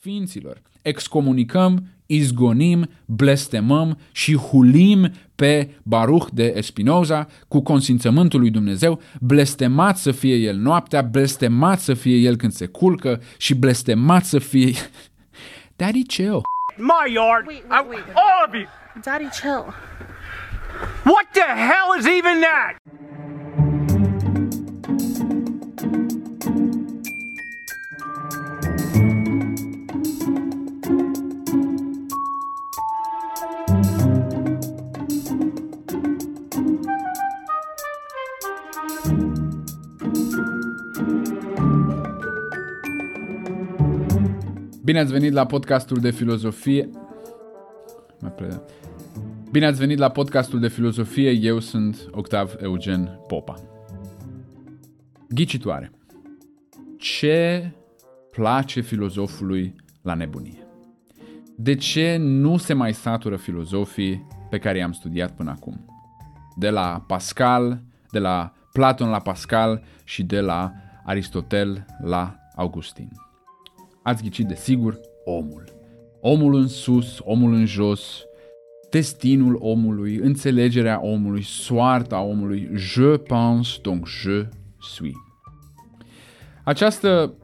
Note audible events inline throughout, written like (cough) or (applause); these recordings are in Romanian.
sfinților. Excomunicăm, izgonim, blestemăm și hulim pe Baruch de Espinoza cu consimțământul lui Dumnezeu, blestemat să fie el noaptea, blestemat să fie el când se culcă și blestemat să fie... (laughs) Daddy, chill. My yard. Wait, I- wait, wait. all of you. Daddy, chill. What the hell is even that? Bine ați venit la podcastul de filozofie. Mai plădea. Bine ați venit la podcastul de filozofie. Eu sunt Octav Eugen Popa. Ghicitoare. Ce place filozofului la nebunie? De ce nu se mai satură filozofii pe care i-am studiat până acum? De la Pascal, de la Platon la Pascal și de la Aristotel la Augustin. Ați ghicit de sigur omul. Omul în sus, omul în jos, destinul omului, înțelegerea omului, soarta omului. Je pense, donc je suis. Această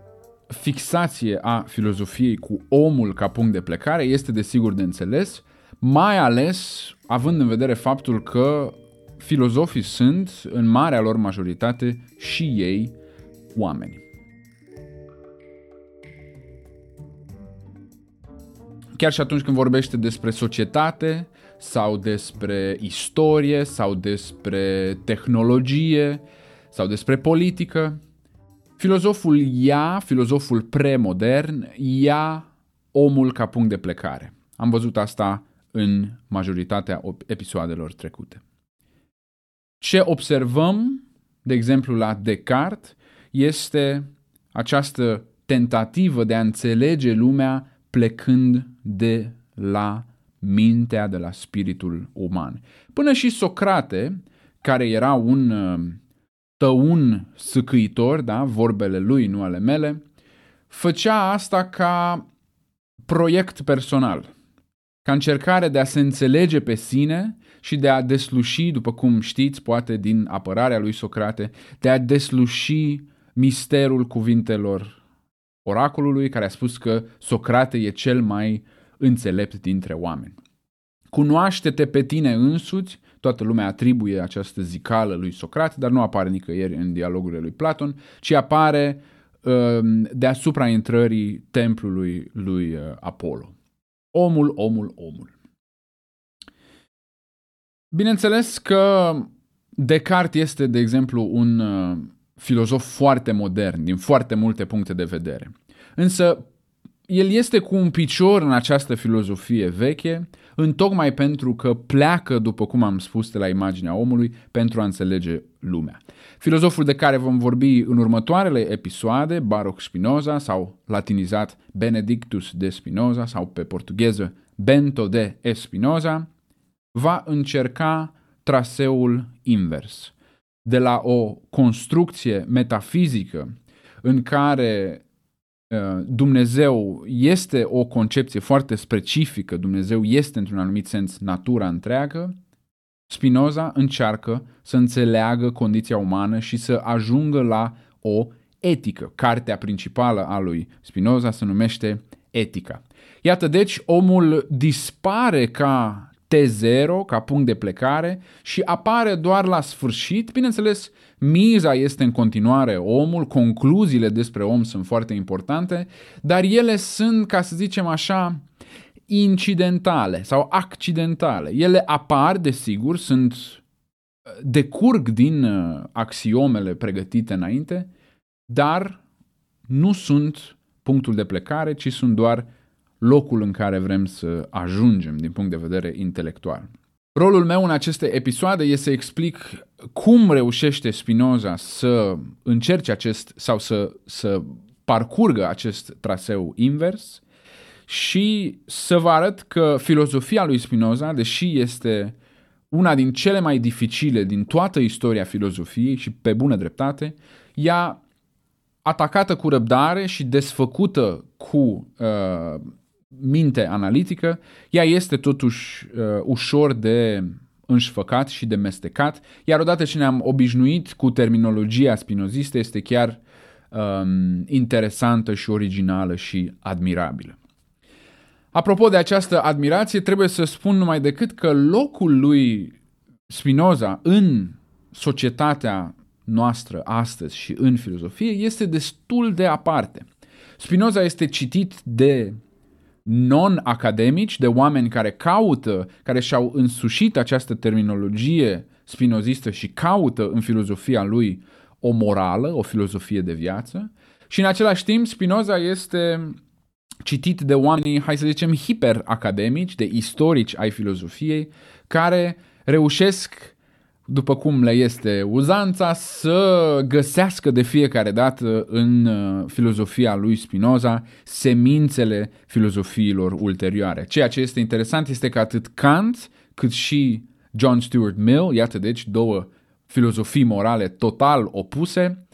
fixație a filozofiei cu omul ca punct de plecare este desigur de înțeles, mai ales având în vedere faptul că filozofii sunt, în marea lor majoritate, și ei oameni. Chiar și atunci când vorbește despre societate sau despre istorie sau despre tehnologie sau despre politică, filozoful ia, filozoful premodern, ia omul ca punct de plecare. Am văzut asta în majoritatea op- episoadelor trecute. Ce observăm, de exemplu, la Descartes, este această tentativă de a înțelege lumea plecând de la mintea, de la spiritul uman. Până și Socrate, care era un uh, tăun sâcâitor, da, vorbele lui, nu ale mele, făcea asta ca proiect personal, ca încercare de a se înțelege pe sine și de a desluși, după cum știți, poate din apărarea lui Socrate, de a desluși misterul cuvintelor oracolului care a spus că Socrate e cel mai înțelept dintre oameni. Cunoaște-te pe tine însuți, toată lumea atribuie această zicală lui Socrate, dar nu apare nicăieri în dialogurile lui Platon, ci apare um, deasupra intrării templului lui uh, Apollo. Omul, omul, omul. Bineînțeles că Descartes este, de exemplu, un uh, filozof foarte modern, din foarte multe puncte de vedere. Însă, el este cu un picior în această filozofie veche, întocmai pentru că pleacă, după cum am spus, de la imaginea omului pentru a înțelege lumea. Filozoful de care vom vorbi în următoarele episoade, Baruch Spinoza sau latinizat Benedictus de Spinoza sau pe portugheză Bento de Espinoza, va încerca traseul invers. De la o construcție metafizică în care uh, Dumnezeu este o concepție foarte specifică, Dumnezeu este într-un anumit sens natura întreagă, Spinoza încearcă să înțeleagă condiția umană și să ajungă la o etică. Cartea principală a lui Spinoza se numește Etica. Iată deci, omul dispare ca T0, ca punct de plecare și apare doar la sfârșit. Bineînțeles, miza este în continuare omul, concluziile despre om sunt foarte importante, dar ele sunt, ca să zicem așa, incidentale sau accidentale. Ele apar, desigur, sunt decurg din uh, axiomele pregătite înainte, dar nu sunt punctul de plecare, ci sunt doar locul în care vrem să ajungem din punct de vedere intelectual. Rolul meu în aceste episoade este să explic cum reușește Spinoza să încerce acest sau să, să parcurgă acest traseu invers și să vă arăt că filozofia lui Spinoza, deși este una din cele mai dificile din toată istoria filozofiei și pe bună dreptate, ea atacată cu răbdare și desfăcută cu uh, minte analitică, ea este totuși uh, ușor de înșfăcat și de mestecat, iar odată ce ne-am obișnuit cu terminologia spinozistă, este chiar um, interesantă și originală și admirabilă. Apropo de această admirație, trebuie să spun numai decât că locul lui Spinoza în societatea noastră astăzi și în filozofie este destul de aparte. Spinoza este citit de non-academici, de oameni care caută, care și-au însușit această terminologie spinozistă și caută în filozofia lui o morală, o filozofie de viață. Și în același timp, Spinoza este citit de oameni, hai să zicem, hiperacademici, de istorici ai filozofiei, care reușesc după cum le este uzanța, să găsească de fiecare dată în uh, filozofia lui Spinoza semințele filozofiilor ulterioare. Ceea ce este interesant este că atât Kant cât și John Stuart Mill, iată deci două filozofii morale total opuse,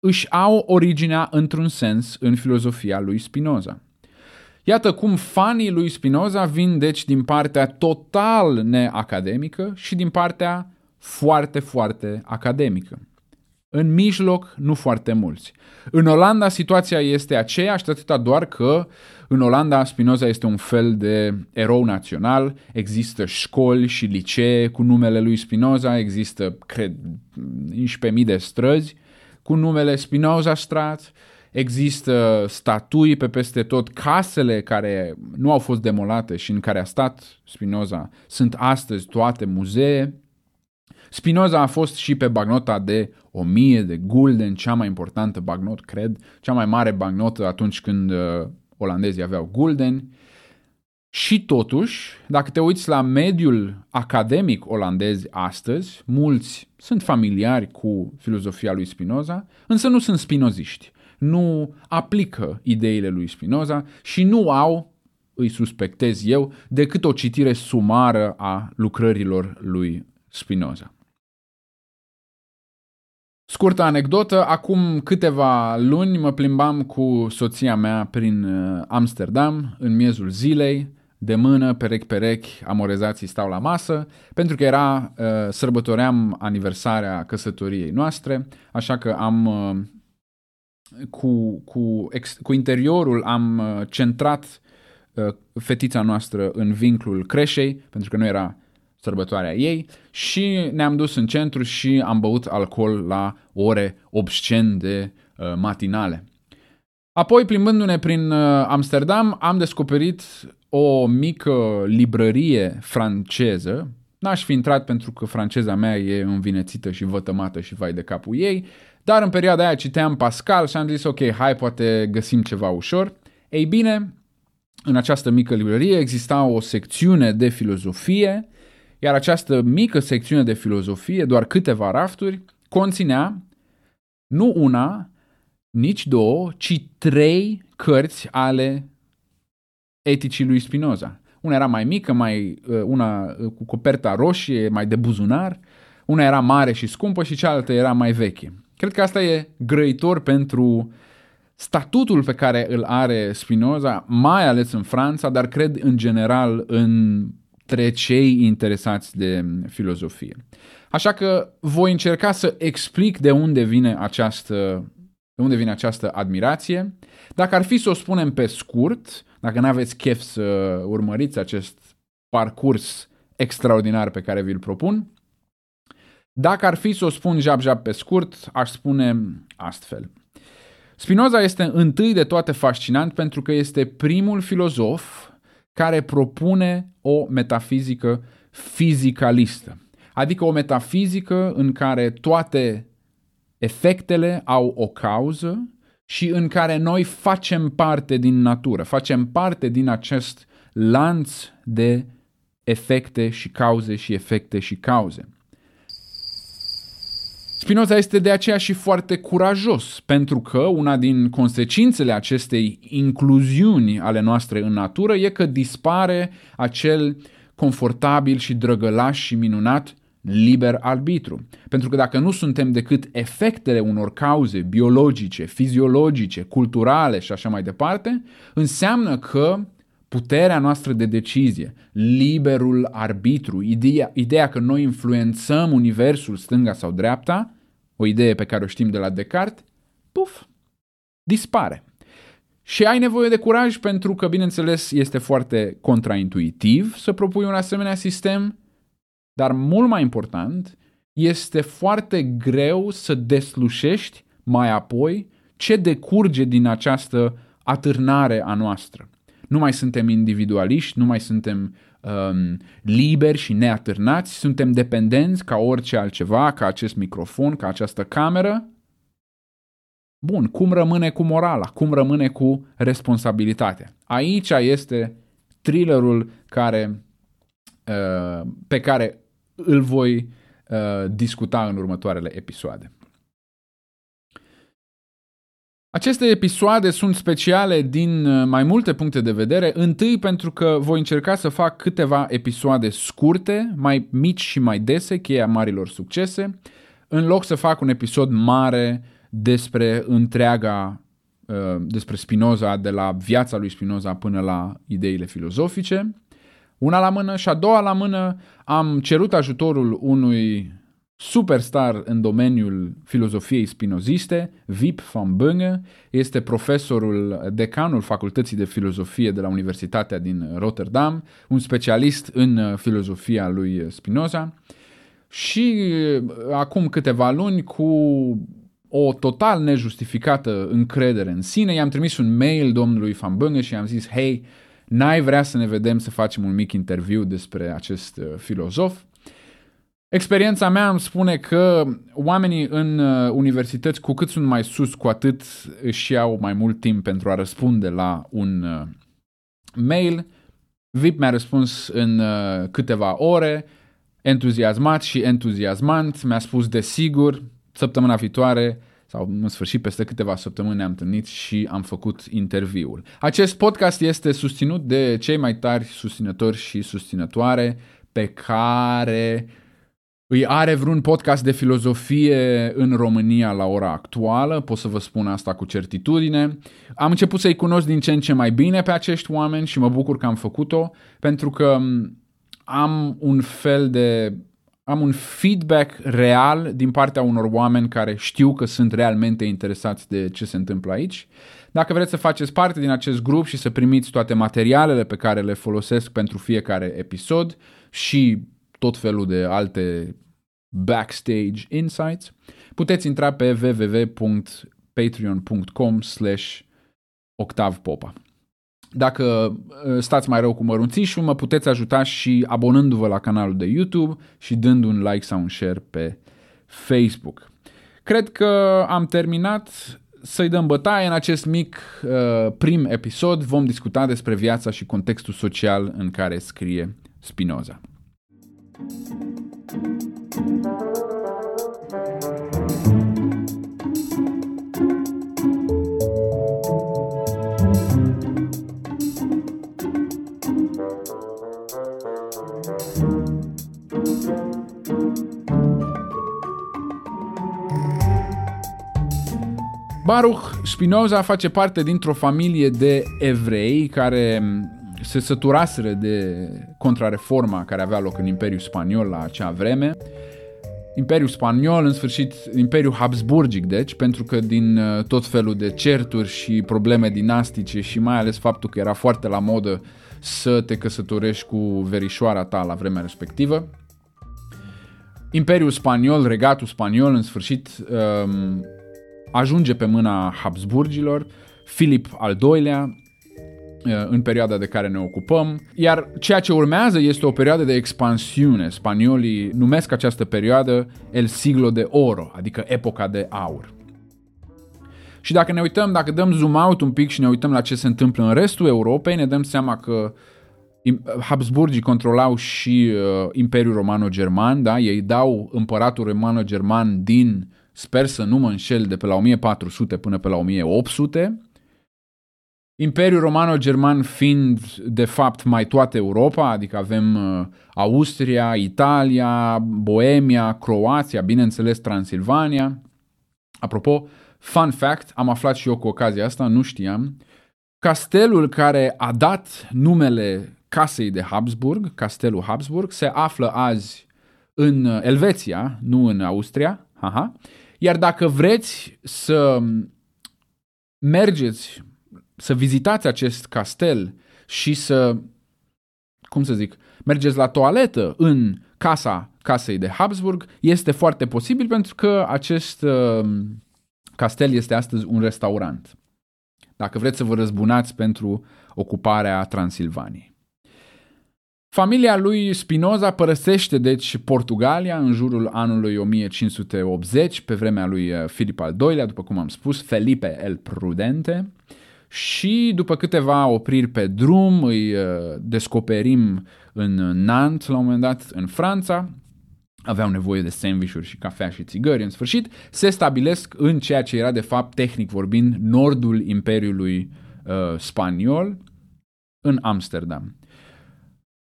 își au originea într-un sens în filozofia lui Spinoza. Iată cum fanii lui Spinoza vin deci din partea total neacademică și din partea foarte, foarte academică. În mijloc, nu foarte mulți. În Olanda situația este aceeași, atâta doar că în Olanda Spinoza este un fel de erou național, există școli și licee cu numele lui Spinoza, există, cred, 11.000 de străzi cu numele Spinoza Strat, există statui pe peste tot, casele care nu au fost demolate și în care a stat Spinoza sunt astăzi toate muzee, Spinoza a fost și pe bagnota de 1000 de gulden, cea mai importantă bagnot, cred, cea mai mare bagnotă atunci când uh, olandezii aveau gulden. Și totuși, dacă te uiți la mediul academic olandez astăzi, mulți sunt familiari cu filozofia lui Spinoza, însă nu sunt spinoziști. Nu aplică ideile lui Spinoza și nu au, îi suspectez eu, decât o citire sumară a lucrărilor lui Spinoza. Scurtă anecdotă, acum câteva luni mă plimbam cu soția mea prin uh, Amsterdam în miezul zilei, de mână, perechi-perechi, amorezații stau la masă, pentru că era, uh, sărbătoream aniversarea căsătoriei noastre, așa că am, uh, cu, cu, ex, cu interiorul am centrat fetița noastră în vinclul creșei, pentru că nu era sărbătoarea ei și ne-am dus în centru și am băut alcool la ore obscen de uh, matinale. Apoi, plimbându-ne prin uh, Amsterdam, am descoperit o mică librărie franceză. N-aș fi intrat pentru că franceza mea e învinețită și vătămată și vai de capul ei, dar în perioada aia citeam Pascal și am zis ok, hai poate găsim ceva ușor. Ei bine, în această mică librărie exista o secțiune de filozofie iar această mică secțiune de filozofie, doar câteva rafturi, conținea nu una, nici două, ci trei cărți ale eticii lui Spinoza. Una era mai mică, mai, uh, una uh, cu coperta roșie, mai de buzunar, una era mare și scumpă și cealaltă era mai veche. Cred că asta e grăitor pentru statutul pe care îl are Spinoza, mai ales în Franța, dar cred în general în între cei interesați de filozofie. Așa că voi încerca să explic de unde vine această, de unde vine această admirație. Dacă ar fi să o spunem pe scurt, dacă nu aveți chef să urmăriți acest parcurs extraordinar pe care vi-l propun, dacă ar fi să o spun jab-jab pe scurt, aș spune astfel. Spinoza este întâi de toate fascinant pentru că este primul filozof care propune o metafizică fizicalistă. Adică o metafizică în care toate efectele au o cauză și în care noi facem parte din natură, facem parte din acest lanț de efecte și cauze și efecte și cauze. Spinoza este de aceea și foarte curajos, pentru că una din consecințele acestei incluziuni ale noastre în natură e că dispare acel confortabil și drăgălaș și minunat liber arbitru. Pentru că dacă nu suntem decât efectele unor cauze biologice, fiziologice, culturale și așa mai departe, înseamnă că puterea noastră de decizie, liberul arbitru, ideea, ideea că noi influențăm universul stânga sau dreapta, o idee pe care o știm de la Descartes, puf, dispare. Și ai nevoie de curaj pentru că, bineînțeles, este foarte contraintuitiv să propui un asemenea sistem, dar mult mai important, este foarte greu să deslușești mai apoi ce decurge din această atârnare a noastră. Nu mai suntem individualiști, nu mai suntem um, liberi și neatârnați, suntem dependenți ca orice altceva, ca acest microfon, ca această cameră. Bun, cum rămâne cu morala? Cum rămâne cu responsabilitatea? Aici este thrillerul care, uh, pe care îl voi uh, discuta în următoarele episoade. Aceste episoade sunt speciale din uh, mai multe puncte de vedere. Întâi pentru că voi încerca să fac câteva episoade scurte, mai mici și mai dese, cheia marilor succese, în loc să fac un episod mare despre întreaga, uh, despre Spinoza, de la viața lui Spinoza până la ideile filozofice. Una la mână și a doua la mână am cerut ajutorul unui superstar în domeniul filozofiei spinoziste, Vip van Bunge, este profesorul, decanul Facultății de Filozofie de la Universitatea din Rotterdam, un specialist în filozofia lui Spinoza și uh, acum câteva luni cu o total nejustificată încredere în sine, i-am trimis un mail domnului Van Bunge și i-am zis, hei, n-ai vrea să ne vedem să facem un mic interviu despre acest uh, filozof? Experiența mea îmi spune că oamenii în uh, universități, cu cât sunt mai sus, cu atât își iau mai mult timp pentru a răspunde la un uh, mail. VIP mi-a răspuns în uh, câteva ore, entuziasmat și entuziasmant, mi-a spus desigur, săptămâna viitoare sau în sfârșit peste câteva săptămâni ne-am întâlnit și am făcut interviul. Acest podcast este susținut de cei mai tari susținători și susținătoare pe care îi are vreun podcast de filozofie în România la ora actuală, pot să vă spun asta cu certitudine. Am început să-i cunosc din ce în ce mai bine pe acești oameni și mă bucur că am făcut-o, pentru că am un fel de am un feedback real din partea unor oameni care știu că sunt realmente interesați de ce se întâmplă aici. Dacă vreți să faceți parte din acest grup și să primiți toate materialele pe care le folosesc pentru fiecare episod și tot felul de alte backstage insights, puteți intra pe www.patreon.com slash octavpopa. Dacă uh, stați mai rău cu mărunțișul, mă puteți ajuta și abonându-vă la canalul de YouTube și dând un like sau un share pe Facebook. Cred că am terminat să-i dăm bătaie în acest mic uh, prim episod. Vom discuta despre viața și contextul social în care scrie Spinoza. Baruch Spinoza face parte dintr-o familie de evrei care se săturaseră de contrareforma care avea loc în Imperiul Spaniol la acea vreme. Imperiul Spaniol, în sfârșit, Imperiul Habsburgic, deci, pentru că din uh, tot felul de certuri și probleme dinastice și mai ales faptul că era foarte la modă să te căsătorești cu verișoara ta la vremea respectivă. Imperiul Spaniol, regatul spaniol, în sfârșit, um, ajunge pe mâna Habsburgilor, Filip al II-lea, uh, în perioada de care ne ocupăm, iar ceea ce urmează este o perioadă de expansiune. Spaniolii numesc această perioadă El siglo de oro, adică epoca de aur. Și dacă ne uităm, dacă dăm zoom out un pic și ne uităm la ce se întâmplă în restul Europei, ne dăm seama că Habsburgii controlau și uh, Imperiul Romano-German, da? ei dau împăratul romano-german din sper să nu mă înșel, de pe la 1400 până pe la 1800. Imperiul Romano-German fiind de fapt mai toată Europa, adică avem uh, Austria, Italia, Boemia, Croația, bineînțeles Transilvania. Apropo, fun fact, am aflat și eu cu ocazia asta, nu știam, castelul care a dat numele casei de Habsburg, castelul Habsburg, se află azi în Elveția, nu în Austria, Aha. iar dacă vreți să mergeți să vizitați acest castel și să, cum să zic, mergeți la toaletă în casa casei de Habsburg, este foarte posibil pentru că acest uh, castel este astăzi un restaurant. Dacă vreți să vă răzbunați pentru ocuparea Transilvaniei. Familia lui Spinoza părăsește deci Portugalia în jurul anului 1580, pe vremea lui uh, Filip al II-lea, după cum am spus, Felipe el Prudente, și după câteva opriri pe drum îi uh, descoperim în Nantes la un moment dat în Franța, aveau nevoie de sandvișuri și cafea și țigări, în sfârșit, se stabilesc în ceea ce era de fapt, tehnic vorbind, nordul Imperiului uh, Spaniol, în Amsterdam.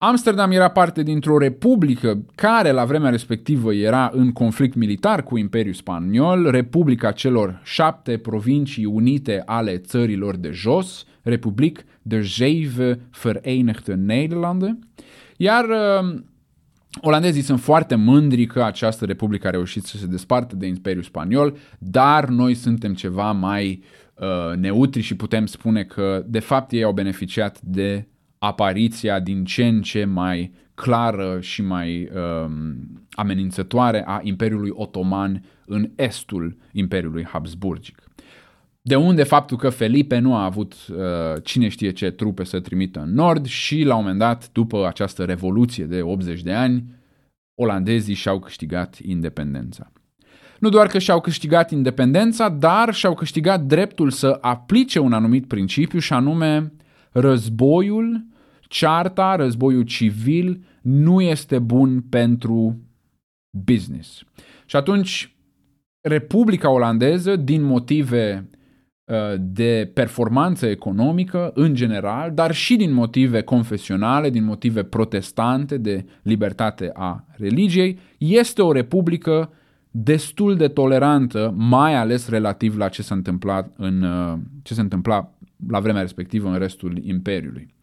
Amsterdam era parte dintr-o republică care la vremea respectivă era în conflict militar cu Imperiul Spaniol, Republica celor șapte provincii unite ale țărilor de jos, Republic de Zeven Verenigde Nederlanden, iar uh, Olandezii sunt foarte mândri că această republică a reușit să se despartă de Imperiul Spaniol, dar noi suntem ceva mai uh, neutri și putem spune că de fapt ei au beneficiat de apariția din ce în ce mai clară și mai um, amenințătoare a Imperiului Otoman în estul Imperiului Habsburgic. De unde faptul că Felipe nu a avut uh, cine știe ce trupe să trimită în nord și la un moment dat, după această revoluție de 80 de ani, olandezii și-au câștigat independența. Nu doar că și-au câștigat independența, dar și-au câștigat dreptul să aplice un anumit principiu și anume războiul cearta, războiul civil, nu este bun pentru business. Și atunci, Republica Olandeză, din motive uh, de performanță economică în general, dar și din motive confesionale, din motive protestante de libertate a religiei, este o republică destul de tolerantă, mai ales relativ la ce s-a întâmplat în uh, ce se întâmpla la vremea respectivă în restul imperiului.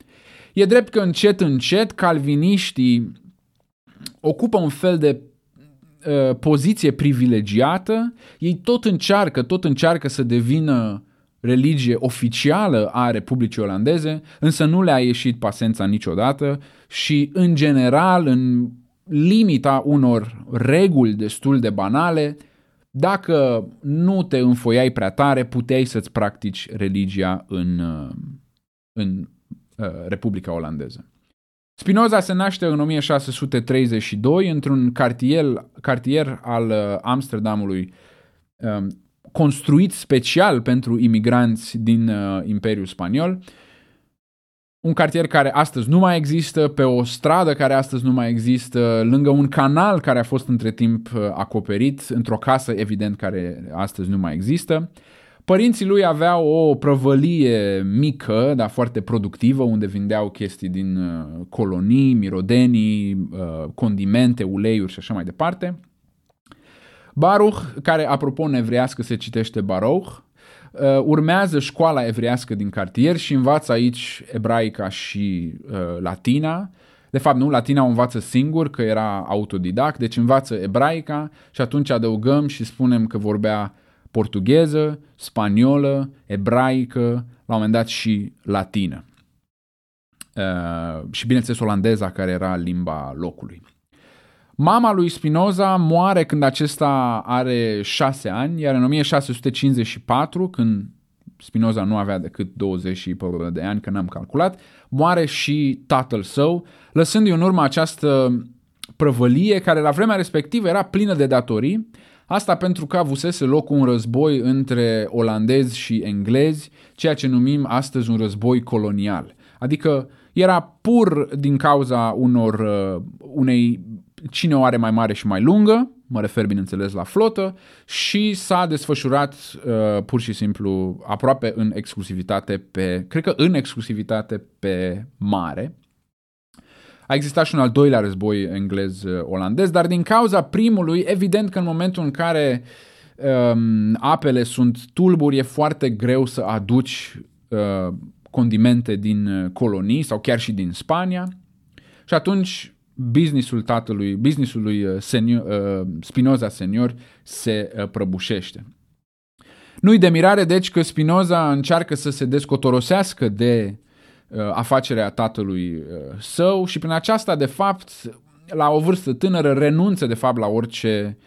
E drept că încet, încet, calviniștii ocupă un fel de uh, poziție privilegiată, ei tot încearcă, tot încearcă să devină religie oficială a Republicii Olandeze, însă nu le-a ieșit pasența niciodată și, în general, în limita unor reguli destul de banale, dacă nu te înfoiai prea tare, puteai să-ți practici religia în, în Uh, Republica Olandeză. Spinoza se naște în 1632 într-un cartier, cartier al uh, Amsterdamului um, construit special pentru imigranți din uh, Imperiul Spaniol. Un cartier care astăzi nu mai există, pe o stradă care astăzi nu mai există, lângă un canal care a fost între timp acoperit, într-o casă evident care astăzi nu mai există. Părinții lui aveau o prăvălie mică, dar foarte productivă, unde vindeau chestii din uh, colonii, mirodenii, uh, condimente, uleiuri și așa mai departe. Baruch, care apropo în evrească se citește Baruch, uh, urmează școala evrească din cartier și învață aici ebraica și latina. De fapt, nu, latina o învață singur, că era autodidact, deci învață ebraica și atunci adăugăm și spunem că vorbea portugheză, spaniolă, ebraică, la un moment dat și latină. Uh, și bineînțeles olandeza, care era limba locului. Mama lui Spinoza moare când acesta are șase ani, iar în 1654, când Spinoza nu avea decât 20 de ani, că n-am calculat, moare și tatăl său, lăsându-i în urmă această prăvălie care la vremea respectivă era plină de datorii Asta pentru că avusese loc un război între olandezi și englezi, ceea ce numim astăzi un război colonial. Adică era pur din cauza unor, uh, unei cine o are mai mare și mai lungă, mă refer bineînțeles la flotă, și s-a desfășurat uh, pur și simplu aproape în exclusivitate pe, cred că în exclusivitate pe mare. A existat și un al doilea război englez-olandez, dar din cauza primului, evident că în momentul în care um, apele sunt tulburi, e foarte greu să aduci uh, condimente din colonii sau chiar și din Spania. Și atunci businessul tatălui, businessul lui uh, senior, uh, Spinoza senior se uh, prăbușește. Nu-i de mirare, deci, că Spinoza încearcă să se descotorosească de afacerea tatălui său și prin aceasta, de fapt, la o vârstă tânără, renunță, de fapt, la orice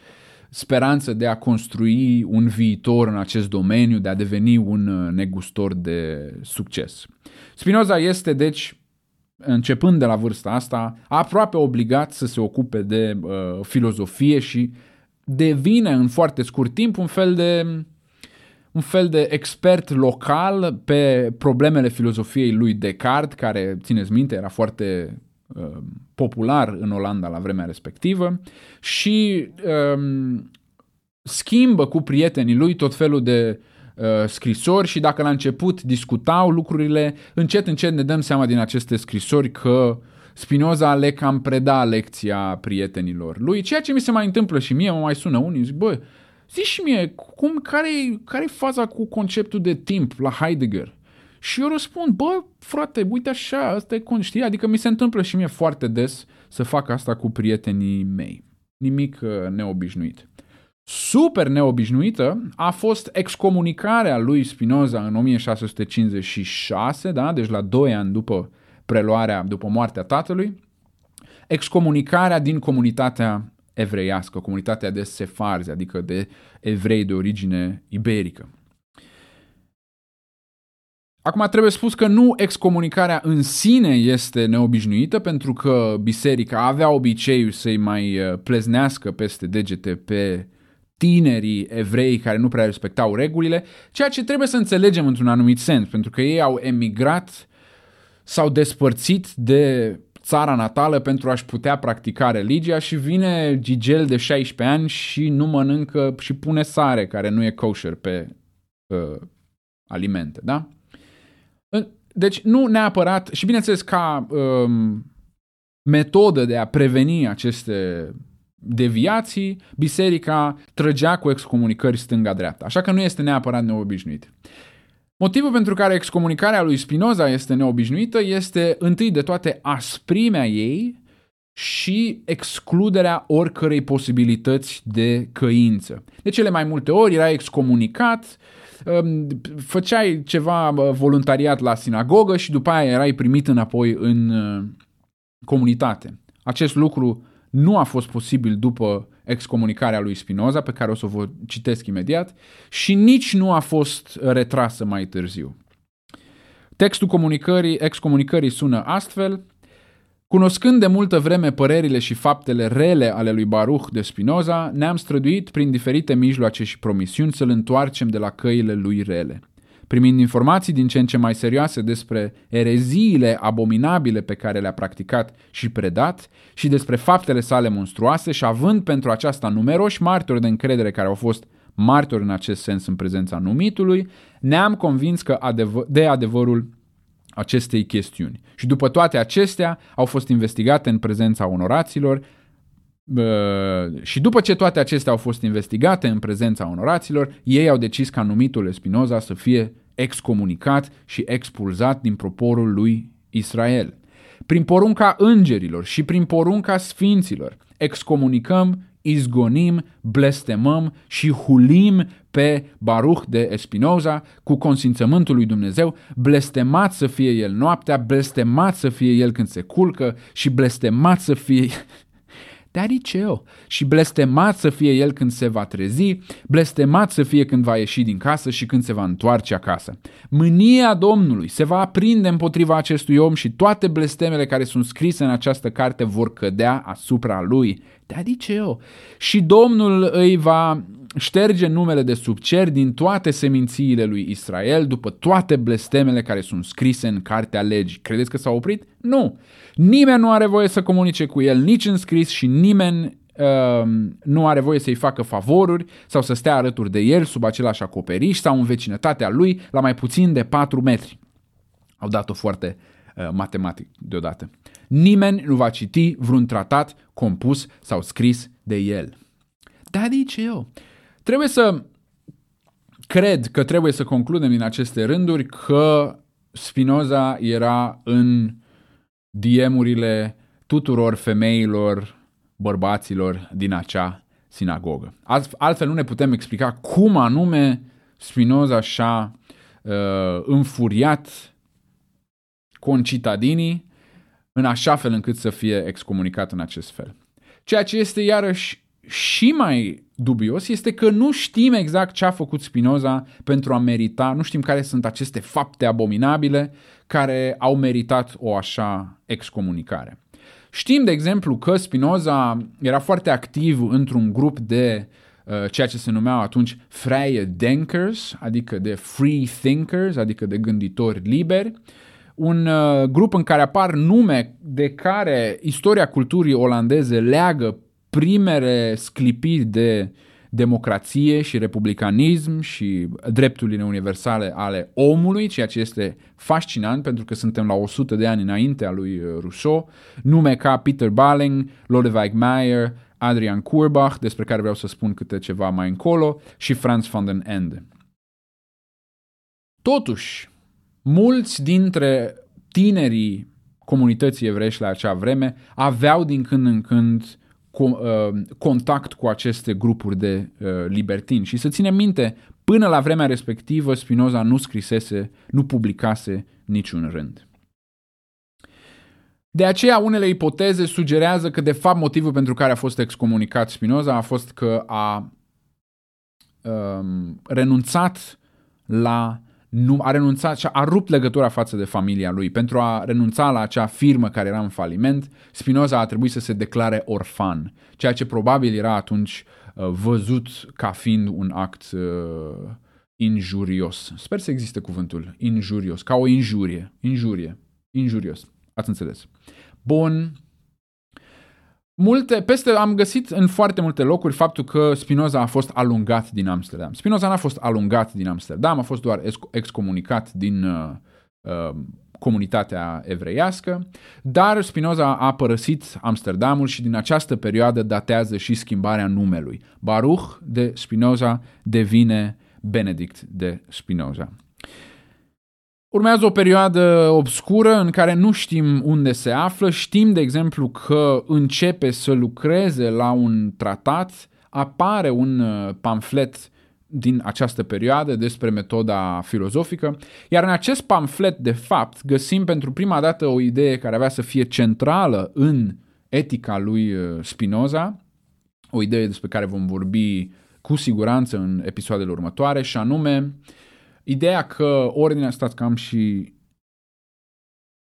speranță de a construi un viitor în acest domeniu, de a deveni un negustor de succes. Spinoza este, deci, începând de la vârsta asta, aproape obligat să se ocupe de uh, filozofie și devine în foarte scurt timp un fel de un fel de expert local pe problemele filozofiei lui Descartes, care, țineți minte, era foarte uh, popular în Olanda la vremea respectivă și um, schimbă cu prietenii lui tot felul de uh, scrisori și dacă la început discutau lucrurile, încet, încet ne dăm seama din aceste scrisori că Spinoza le cam preda lecția prietenilor lui, ceea ce mi se mai întâmplă și mie, mă mai sună unii, zic, bă, zici și mie, cum, care-i, care faza cu conceptul de timp la Heidegger? Și eu răspund, bă, frate, uite așa, asta e știi? Adică mi se întâmplă și mie foarte des să fac asta cu prietenii mei. Nimic uh, neobișnuit super neobișnuită a fost excomunicarea lui Spinoza în 1656, da? deci la 2 ani după preluarea, după moartea tatălui, excomunicarea din comunitatea evreiască, comunitatea de sefarzi, adică de evrei de origine iberică. Acum trebuie spus că nu excomunicarea în sine este neobișnuită, pentru că biserica avea obiceiul să-i mai uh, pleznească peste degete pe tinerii evrei care nu prea respectau regulile, ceea ce trebuie să înțelegem într-un anumit sens, pentru că ei au emigrat, s-au despărțit de țara natală pentru a-și putea practica religia și vine Gigel de 16 ani și nu mănâncă și pune sare care nu e kosher pe uh, alimente, da? Deci nu neapărat, și bineînțeles ca um, metodă de a preveni aceste deviații, biserica trăgea cu excomunicări stânga-dreapta. Așa că nu este neapărat neobișnuit. Motivul pentru care excomunicarea lui Spinoza este neobișnuită este întâi de toate asprimea ei și excluderea oricărei posibilități de căință. De cele mai multe ori era excomunicat, um, făceai ceva uh, voluntariat la sinagogă și după aia erai primit înapoi în uh, comunitate. Acest lucru nu a fost posibil după excomunicarea lui Spinoza, pe care o să vă citesc imediat, și nici nu a fost retrasă mai târziu. Textul comunicării, excomunicării sună astfel, Cunoscând de multă vreme părerile și faptele rele ale lui Baruch de Spinoza, ne-am străduit prin diferite mijloace și promisiuni să-l întoarcem de la căile lui rele – primind informații din ce în ce mai serioase despre ereziile abominabile pe care le-a practicat și predat și despre faptele sale monstruoase și având pentru aceasta numeroși martori de încredere care au fost martori în acest sens în prezența numitului, ne-am convins că adevăr- de adevărul acestei chestiuni. Și după toate acestea au fost investigate în prezența onoraților și după ce toate acestea au fost investigate în prezența onoraților, ei au decis ca numitul Spinoza să fie excomunicat și expulzat din proporul lui Israel. Prin porunca îngerilor și prin porunca sfinților excomunicăm, izgonim, blestemăm și hulim pe Baruch de Espinoza cu consimțământul lui Dumnezeu, blestemat să fie el noaptea, blestemat să fie el când se culcă și blestemat să fie Daddy chill. Și blestemat să fie el când se va trezi, blestemat să fie când va ieși din casă și când se va întoarce acasă. Mânia Domnului se va aprinde împotriva acestui om și toate blestemele care sunt scrise în această carte vor cădea asupra lui. Daddy chill. Și Domnul îi va șterge numele de sub cer din toate semințiile lui Israel după toate blestemele care sunt scrise în cartea legii. Credeți că s-a oprit? Nu. Nimeni nu are voie să comunice cu el nici în scris și nimeni uh, nu are voie să-i facă favoruri sau să stea alături de el sub același acoperiș sau în vecinătatea lui la mai puțin de 4 metri. Au dat-o foarte uh, matematic deodată. Nimeni nu va citi vreun tratat compus sau scris de el. Dar ce eu? Trebuie să cred că trebuie să concludem din aceste rânduri că Spinoza era în DM-urile tuturor femeilor, bărbaților din acea sinagogă. Altfel nu ne putem explica cum anume Spinoza și-a uh, înfuriat concitadinii în așa fel încât să fie excomunicat în acest fel. Ceea ce este iarăși și mai dubios este că nu știm exact ce a făcut Spinoza pentru a merita, nu știm care sunt aceste fapte abominabile care au meritat o așa excomunicare. Știm, de exemplu, că Spinoza era foarte activ într-un grup de uh, ceea ce se numeau atunci Freie Denkers, adică de Free Thinkers, adică de gânditori liberi, un uh, grup în care apar nume de care istoria culturii olandeze leagă primele sclipiri de democrație și republicanism și drepturile universale ale omului, ceea ce este fascinant pentru că suntem la 100 de ani înaintea lui uh, Rousseau, nume ca Peter Balling, Lodewijk Meyer, Adrian Courbach, despre care vreau să spun câte ceva mai încolo, și Franz van den Ende. Totuși, mulți dintre tinerii comunității evreiești la acea vreme aveau din când în când Uh, contact cu aceste grupuri de uh, libertini. Și să ținem minte, până la vremea respectivă, Spinoza nu scrisese, nu publicase niciun rând. De aceea, unele ipoteze sugerează că, de fapt, motivul pentru care a fost excomunicat Spinoza a fost că a um, renunțat la nu, a renunțat și a rupt legătura față de familia lui. Pentru a renunța la acea firmă care era în faliment, Spinoza a trebuit să se declare orfan, ceea ce probabil era atunci uh, văzut ca fiind un act uh, injurios. Sper să existe cuvântul injurios, ca o injurie. Injurie. Injurios. Ați înțeles. Bun. Multe, peste, am găsit în foarte multe locuri faptul că Spinoza a fost alungat din Amsterdam. Spinoza n-a fost alungat din Amsterdam, a fost doar excomunicat din uh, uh, comunitatea evreiască, dar Spinoza a părăsit Amsterdamul și din această perioadă datează și schimbarea numelui. Baruch de Spinoza devine Benedict de Spinoza. Urmează o perioadă obscură în care nu știm unde se află. Știm, de exemplu, că începe să lucreze la un tratat, apare un uh, pamflet din această perioadă despre metoda filozofică, iar în acest pamflet, de fapt, găsim pentru prima dată o idee care avea să fie centrală în etica lui uh, Spinoza, o idee despre care vom vorbi cu siguranță în episoadele următoare, și anume uh, Ideea că ordinea, stați cam și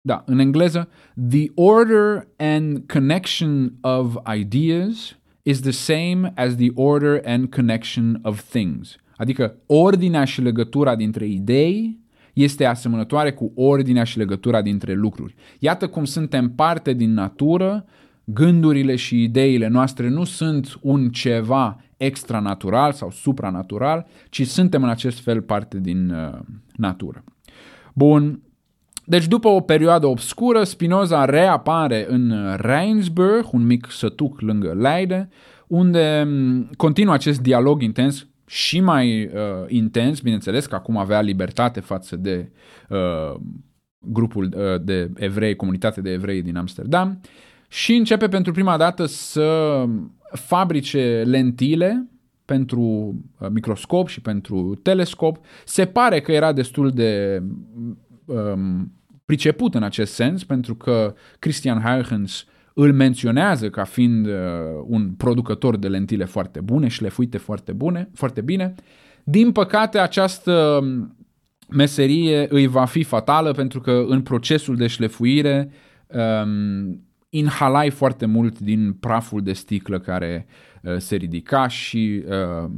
da, în engleză, the order and connection of ideas is the same as the order and connection of things. Adică ordinea și legătura dintre idei este asemănătoare cu ordinea și legătura dintre lucruri. Iată cum suntem parte din natură, gândurile și ideile noastre nu sunt un ceva extranatural sau supranatural, ci suntem în acest fel parte din uh, natură. Bun, deci după o perioadă obscură, Spinoza reapare în Reinsburg, un mic sătuc lângă Leiden, unde mm, continuă acest dialog intens și mai uh, intens, bineînțeles că acum avea libertate față de uh, grupul uh, de evrei, comunitate de evrei din Amsterdam și începe pentru prima dată să fabrice lentile pentru uh, microscop și pentru telescop. Se pare că era destul de um, priceput în acest sens, pentru că Christian Huygens îl menționează ca fiind uh, un producător de lentile foarte bune, șlefuite foarte bune, foarte bine. Din păcate, această um, meserie îi va fi fatală pentru că în procesul de șlefuire um, inhalai foarte mult din praful de sticlă care uh, se ridica și uh,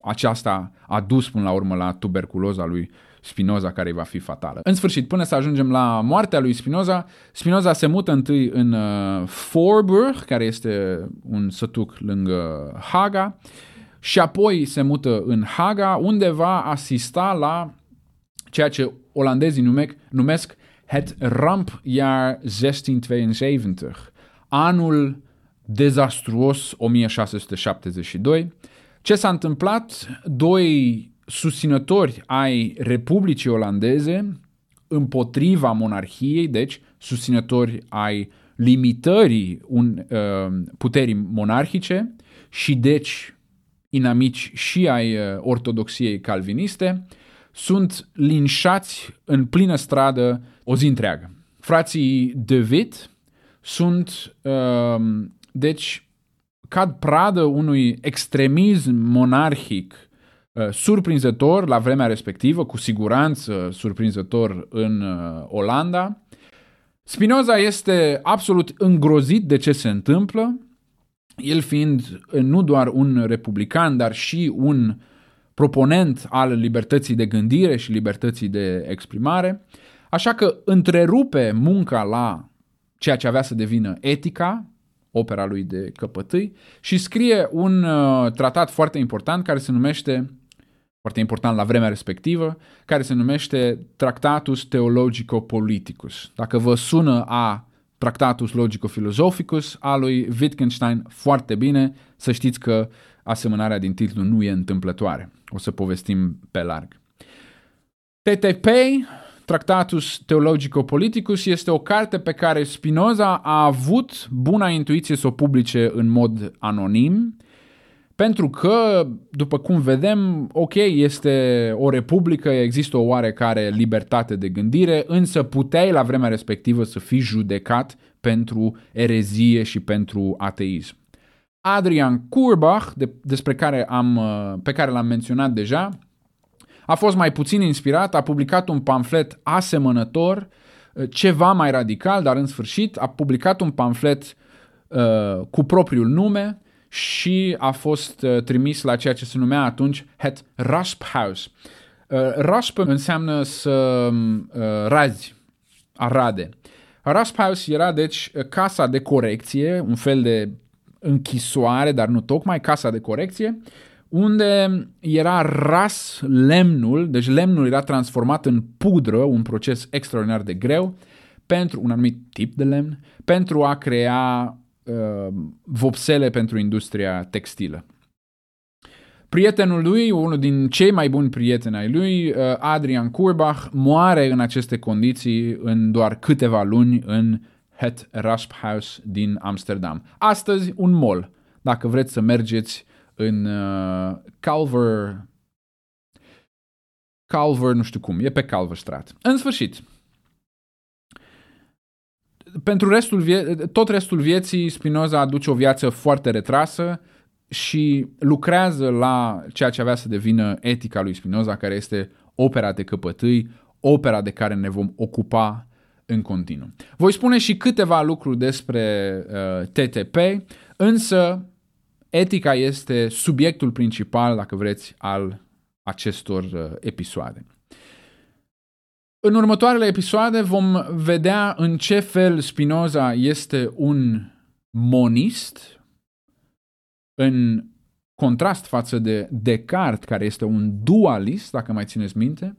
aceasta a dus până la urmă la tuberculoza lui Spinoza care îi va fi fatală. În sfârșit, până să ajungem la moartea lui Spinoza, Spinoza se mută întâi în uh, Forburg, care este un sătuc lângă Haga, și apoi se mută în Haga, unde va asista la ceea ce olandezii numesc, numesc het rampjaar 1672, anul dezastruos 1672. Ce s-a întâmplat? Doi susținători ai Republicii Olandeze împotriva monarhiei, deci susținători ai limitării un, uh, puterii monarhice și deci inamici și ai uh, ortodoxiei calviniste, sunt linșați în plină stradă o zi întreagă. Frații De Witt sunt, uh, deci, cad pradă unui extremism monarhic uh, surprinzător la vremea respectivă, cu siguranță surprinzător în uh, Olanda. Spinoza este absolut îngrozit de ce se întâmplă, el fiind nu doar un republican, dar și un proponent al libertății de gândire și libertății de exprimare, așa că întrerupe munca la ceea ce avea să devină etica, opera lui de căpătâi, și scrie un uh, tratat foarte important care se numește, foarte important la vremea respectivă, care se numește Tractatus Theologico-Politicus. Dacă vă sună a Tractatus Logico-Philosophicus a lui Wittgenstein foarte bine, să știți că asemănarea din titlu nu e întâmplătoare. O să povestim pe larg. TTP, Tractatus Theologico-Politicus, este o carte pe care Spinoza a avut buna intuiție să o publice în mod anonim, pentru că, după cum vedem, ok, este o republică, există o oarecare libertate de gândire, însă puteai la vremea respectivă să fii judecat pentru erezie și pentru ateism. Adrian Kurbach, de, despre care am, uh, pe care l-am menționat deja, a fost mai puțin inspirat, a publicat un pamflet asemănător, uh, ceva mai radical, dar în sfârșit a publicat un pamflet uh, cu propriul nume și a fost uh, trimis la ceea ce se numea atunci Het Rasphaus. Uh, rasp înseamnă să uh, razi, arade. Rasphaus era deci casa de corecție, un fel de închisoare, dar nu tocmai casa de corecție, unde era ras lemnul, deci lemnul era transformat în pudră, un proces extraordinar de greu, pentru un anumit tip de lemn, pentru a crea uh, vopsele pentru industria textilă. Prietenul lui, unul din cei mai buni prieteni ai lui, uh, Adrian Kurbach, moare în aceste condiții în doar câteva luni în Het Rasphaus din Amsterdam. Astăzi un mall, dacă vreți să mergeți în uh, Calver Calver, nu știu cum, e pe Calverstraat. În sfârșit, pentru restul vie- tot restul vieții Spinoza aduce o viață foarte retrasă și lucrează la ceea ce avea să devină etica lui Spinoza, care este opera de căpătâi, opera de care ne vom ocupa în continuu. Voi spune și câteva lucruri despre uh, TTP, însă etica este subiectul principal, dacă vreți, al acestor uh, episoade. În următoarele episoade vom vedea în ce fel Spinoza este un monist în contrast față de Descartes, care este un dualist, dacă mai țineți minte.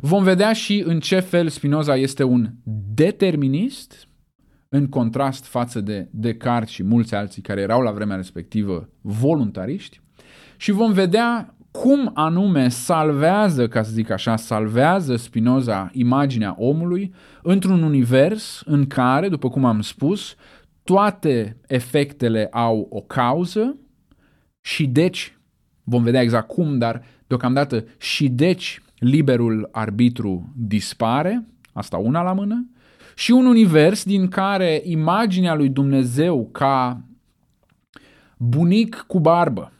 Vom vedea și în ce fel Spinoza este un determinist, în contrast față de Descartes și mulți alții care erau la vremea respectivă voluntariști. Și vom vedea cum anume salvează, ca să zic așa, salvează Spinoza imaginea omului într-un univers în care, după cum am spus, toate efectele au o cauză și deci, vom vedea exact cum, dar deocamdată și deci liberul arbitru dispare, asta una la mână, și un univers din care imaginea lui Dumnezeu ca bunic cu barbă,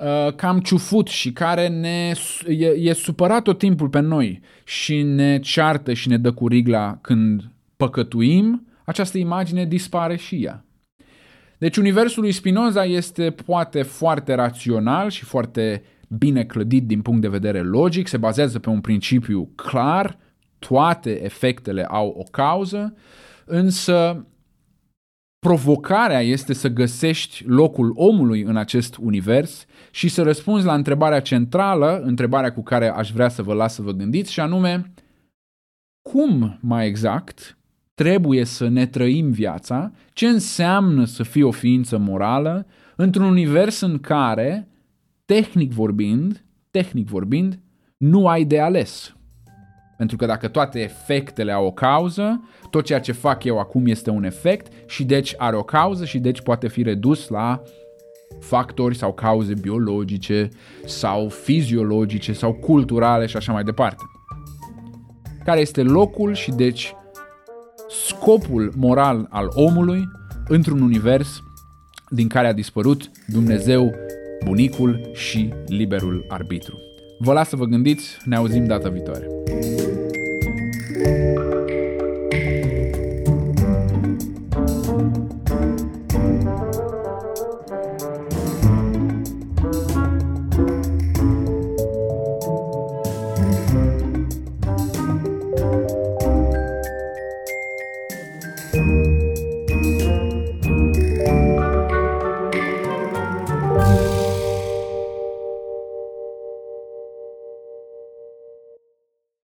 Uh, cam ciufut și care ne, e, e supărat tot timpul pe noi și ne ceartă și ne dă cu rigla când păcătuim, această imagine dispare și ea. Deci universul lui Spinoza este poate foarte rațional și foarte bine clădit din punct de vedere logic, se bazează pe un principiu clar, toate efectele au o cauză, însă provocarea este să găsești locul omului în acest univers și să răspunzi la întrebarea centrală, întrebarea cu care aș vrea să vă las să vă gândiți, și anume, cum mai exact trebuie să ne trăim viața, ce înseamnă să fii o ființă morală într-un univers în care, tehnic vorbind, tehnic vorbind, nu ai de ales. Pentru că dacă toate efectele au o cauză, tot ceea ce fac eu acum este un efect și deci are o cauză și deci poate fi redus la factori sau cauze biologice sau fiziologice sau culturale și așa mai departe. Care este locul și deci scopul moral al omului într-un univers din care a dispărut Dumnezeu, bunicul și liberul arbitru. Vă las să vă gândiți, ne auzim data viitoare.